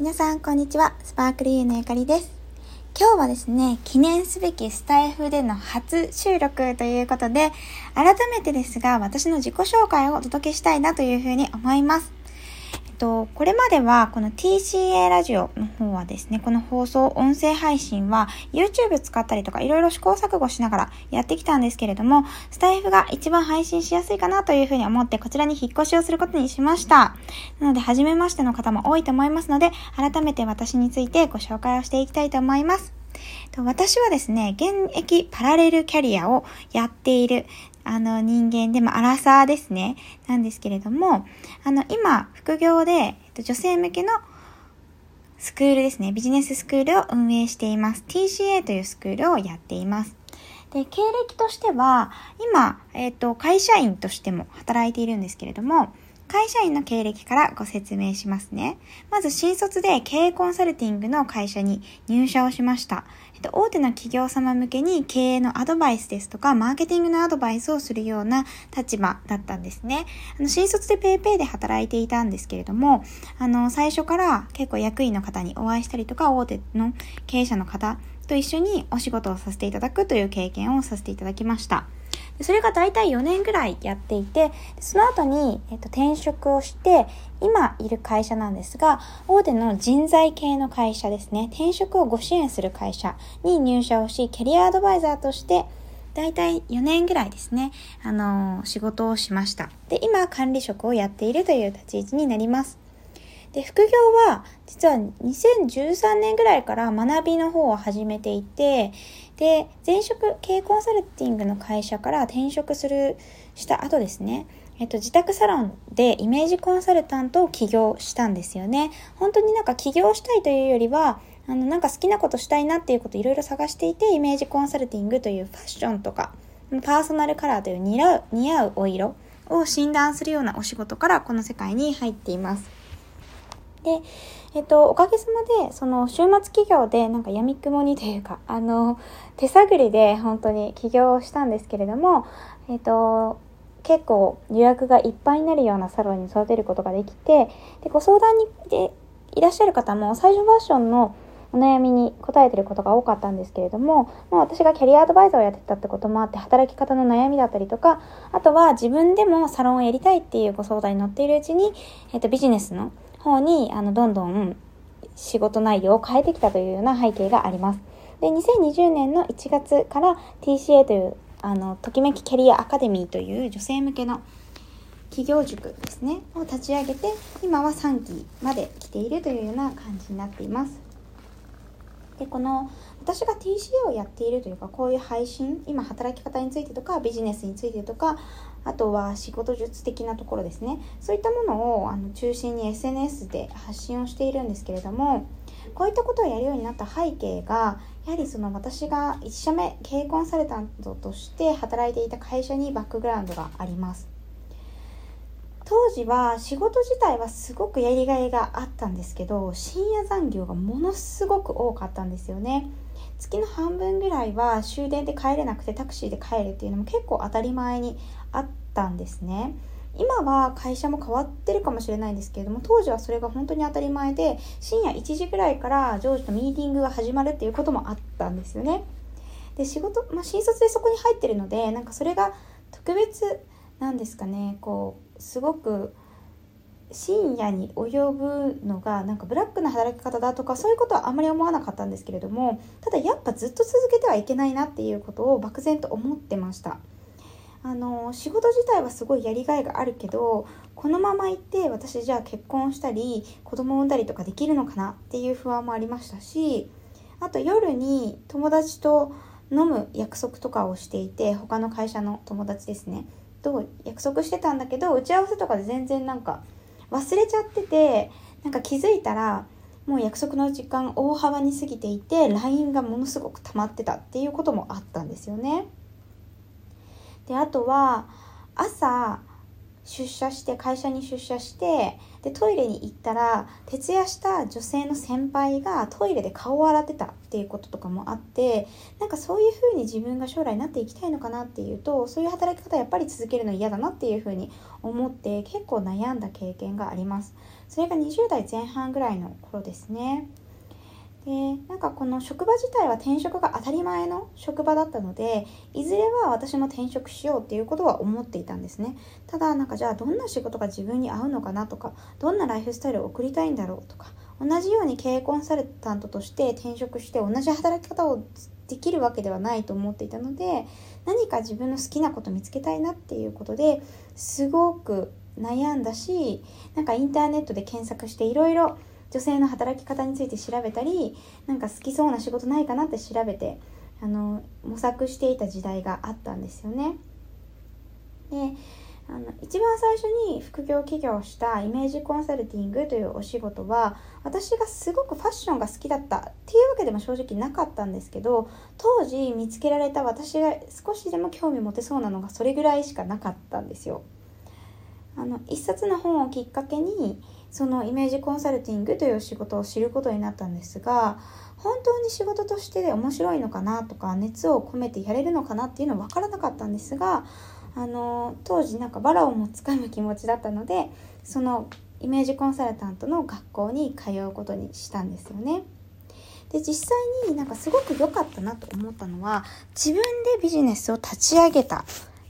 皆さん、こんにちは。スパークリーのゆかりです。今日はですね、記念すべきスタイフでの初収録ということで、改めてですが、私の自己紹介をお届けしたいなというふうに思います。と、これまではこの TCA ラジオの方はですね、この放送、音声配信は YouTube 使ったりとかいろいろ試行錯誤しながらやってきたんですけれども、スタイフが一番配信しやすいかなというふうに思ってこちらに引っ越しをすることにしました。なので、初めましての方も多いと思いますので、改めて私についてご紹介をしていきたいと思います。私はですね、現役パラレルキャリアをやっているあの人間で、まあ、アラサーですね、なんですけれども、あの、今、副業で、えっと、女性向けのスクールですね、ビジネススクールを運営しています。TCA というスクールをやっています。で、経歴としては、今、えっ、と、会社員としても働いているんですけれども、会社員の経歴からご説明しますね。まず新卒で経営コンサルティングの会社に入社をしました。と、大手の企業様向けに経営のアドバイスですとか、マーケティングのアドバイスをするような立場だったんですね。あの、新卒で PayPay で働いていたんですけれども、あの、最初から結構役員の方にお会いしたりとか、大手の経営者の方と一緒にお仕事をさせていただくという経験をさせていただきました。それが大体4年ぐらいやっていて、その後に、えっと、転職をして、今いる会社なんですが、大手の人材系の会社ですね、転職をご支援する会社に入社をし、キャリアアドバイザーとして、大体4年ぐらいですね、あのー、仕事をしました。で、今管理職をやっているという立ち位置になります。で、副業は実は2013年ぐらいから学びの方を始めていて、で、前職、経営コンサルティングの会社から転職する、した後ですね、えっと、自宅サロンでイメージコンサルタントを起業したんですよね。本当になんか起業したいというよりは、あの、なんか好きなことしたいなっていうこといろいろ探していて、イメージコンサルティングというファッションとか、パーソナルカラーという似合う、似合うお色を診断するようなお仕事からこの世界に入っています。で、えっと、おかげさまで、その、週末企業で、なんか闇雲にというか、あの、手探りで本当に起業したんですけれども、えっと、結構予約がいっぱいになるようなサロンに育てることができて、で、ご相談にでいらっしゃる方も、最初ファッションのお悩みに答えてることが多かったんですけれども、まあ、私がキャリアアドバイザーをやってたってこともあって、働き方の悩みだったりとか、あとは自分でもサロンをやりたいっていうご相談に乗っているうちに、えっと、ビジネスの方に、あの、どんどん仕事内容を変えてきたというような背景があります。で、2020年の1月から TCA という、あの、ときめきキャリアアカデミーという女性向けの企業塾ですね、を立ち上げて、今は3期まで来ているというような感じになっています。で、この、私が TCA をやっているというか、こういう配信、今働き方についてとか、ビジネスについてとか、あとは仕事術的なところですね。そういったものをあの中心に SNS で発信をしているんですけれどもこういったことをやるようになった背景がやはりその私が1社目経営コンサルタントとして働いていた会社にバックグラウンドがあります。当時は仕事自体はすごくやりがいがあったんですけど深夜残業がものすごく多かったんですよね。月の半分ぐらいは終電で帰れなくてタクシーで帰るっていうのも結構当たり前にあったんですね。今は会社も変わってるかもしれないんですけれども当時はそれが本当に当たり前で深夜1時ぐらいから上司とミーティングが始まるっていうこともあったんですよね。で仕事、まあ、新卒でそこに入ってるのでなんかそれが特別なんですかね。こうすごく深夜に及ぶのがなんかブラックな働き方だとかそういうことはあまり思わなかったんですけれどもただやっぱずっと続けてはいけないなっていうことを漠然と思ってました。あの仕事自体はすごいやりがいがあるけどこのまま行って私じゃあ結婚したり子供を産んだりとかできるのかなっていう不安もありましたしあと夜に友達と飲む約束とかをしていて他の会社の友達ですね。と約束してたんだけど打ち合わせとかで全然なんか忘れちゃっててなんか気づいたらもう約束の時間大幅に過ぎていて LINE がものすごく溜まってたっていうこともあったんですよね。であとは朝出社して会社に出社してでトイレに行ったら徹夜した女性の先輩がトイレで顔を洗ってたっていうこととかもあってなんかそういう風に自分が将来になっていきたいのかなっていうとそういう働き方やっぱり続けるの嫌だなっていう風に思って結構悩んだ経験がありますそれが20代前半ぐらいの頃ですね。でなんかこの職場自体は転職が当たり前の職場だったのでいずれは私も転職しようっていうことは思っていたんですね。ただなんかじゃあどんな仕事が自分に合うのかなとかどんなライフスタイルを送りたいんだろうとか同じように経営コンサルタントとして転職して同じ働き方をできるわけではないと思っていたので何か自分の好きなこと見つけたいなっていうことですごく悩んだしなんかインターネットで検索していろいろ女性の働き方について調べたりなんか好きそうな仕事ないかなって調べてあの模索していた時代があったんですよね。であの一番最初に副業起業したイメージコンサルティングというお仕事は私がすごくファッションが好きだったっていうわけでも正直なかったんですけど当時見つけられた私が少しでも興味持てそうなのがそれぐらいしかなかったんですよ。あの一冊の本をきっかけにそのイメージコンサルティングという仕事を知ることになったんですが本当に仕事として面白いのかなとか熱を込めてやれるのかなっていうのは分からなかったんですがあの当時なんかバラをもつかむ気持ちだったのでそのイメージコンサルタントの学校に通うことにしたんですよね。で実際になんかすごく良かったなと思ったのは自分でビジネスを立ち上げたっ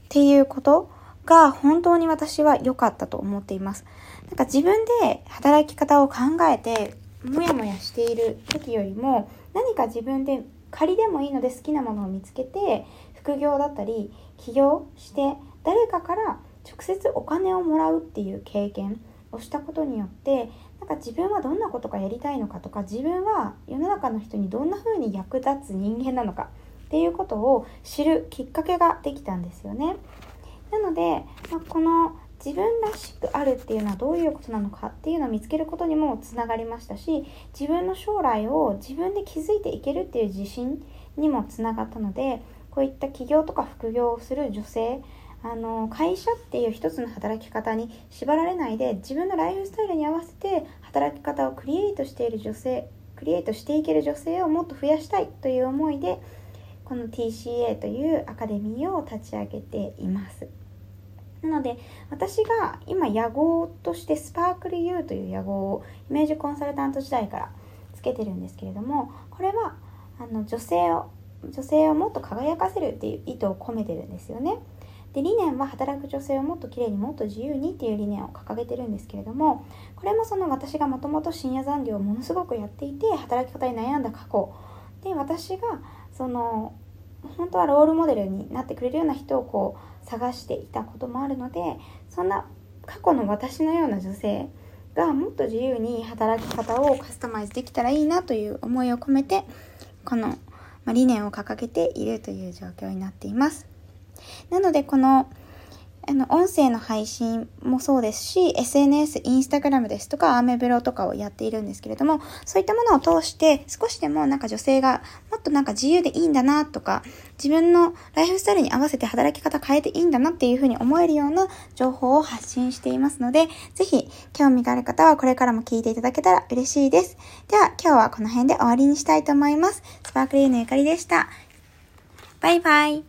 ていうことが本当に私は良かったと思っています。なんか自分で働き方を考えてモヤモヤしている時よりも何か自分で仮でもいいので好きなものを見つけて副業だったり起業して誰かから直接お金をもらうっていう経験をしたことによってなんか自分はどんなことがやりたいのかとか自分は世の中の人にどんな風に役立つ人間なのかっていうことを知るきっかけができたんですよね。なので、まあ、この自分らしくあるっていうのはどういうことなのかっていうのを見つけることにもつながりましたし自分の将来を自分で築いていけるっていう自信にもつながったのでこういった起業とか副業をする女性あの会社っていう一つの働き方に縛られないで自分のライフスタイルに合わせて働き方をクリエイトしている女性クリエイトしていける女性をもっと増やしたいという思いでこの TCA というアカデミーを立ち上げています。なので私が今野号としてスパークル U という野号をイメージコンサルタント時代からつけてるんですけれどもこれはあの女性を女性をもっと輝かせるっていう意図を込めてるんですよね。で理念は働く女性をもっときれいにもっと自由にっていう理念を掲げてるんですけれどもこれもその私がもともと深夜残業をものすごくやっていて働き方に悩んだ過去で私がその本当はロールモデルになってくれるような人をこう探していたこともあるのでそんな過去の私のような女性がもっと自由に働き方をカスタマイズできたらいいなという思いを込めてこの理念を掲げているという状況になっています。なのでこのあの、音声の配信もそうですし、SNS、インスタグラムですとか、アーメブロとかをやっているんですけれども、そういったものを通して、少しでもなんか女性がもっとなんか自由でいいんだなとか、自分のライフスタイルに合わせて働き方変えていいんだなっていうふうに思えるような情報を発信していますので、ぜひ、興味がある方はこれからも聞いていただけたら嬉しいです。では、今日はこの辺で終わりにしたいと思います。スパークリーのゆかりでした。バイバイ。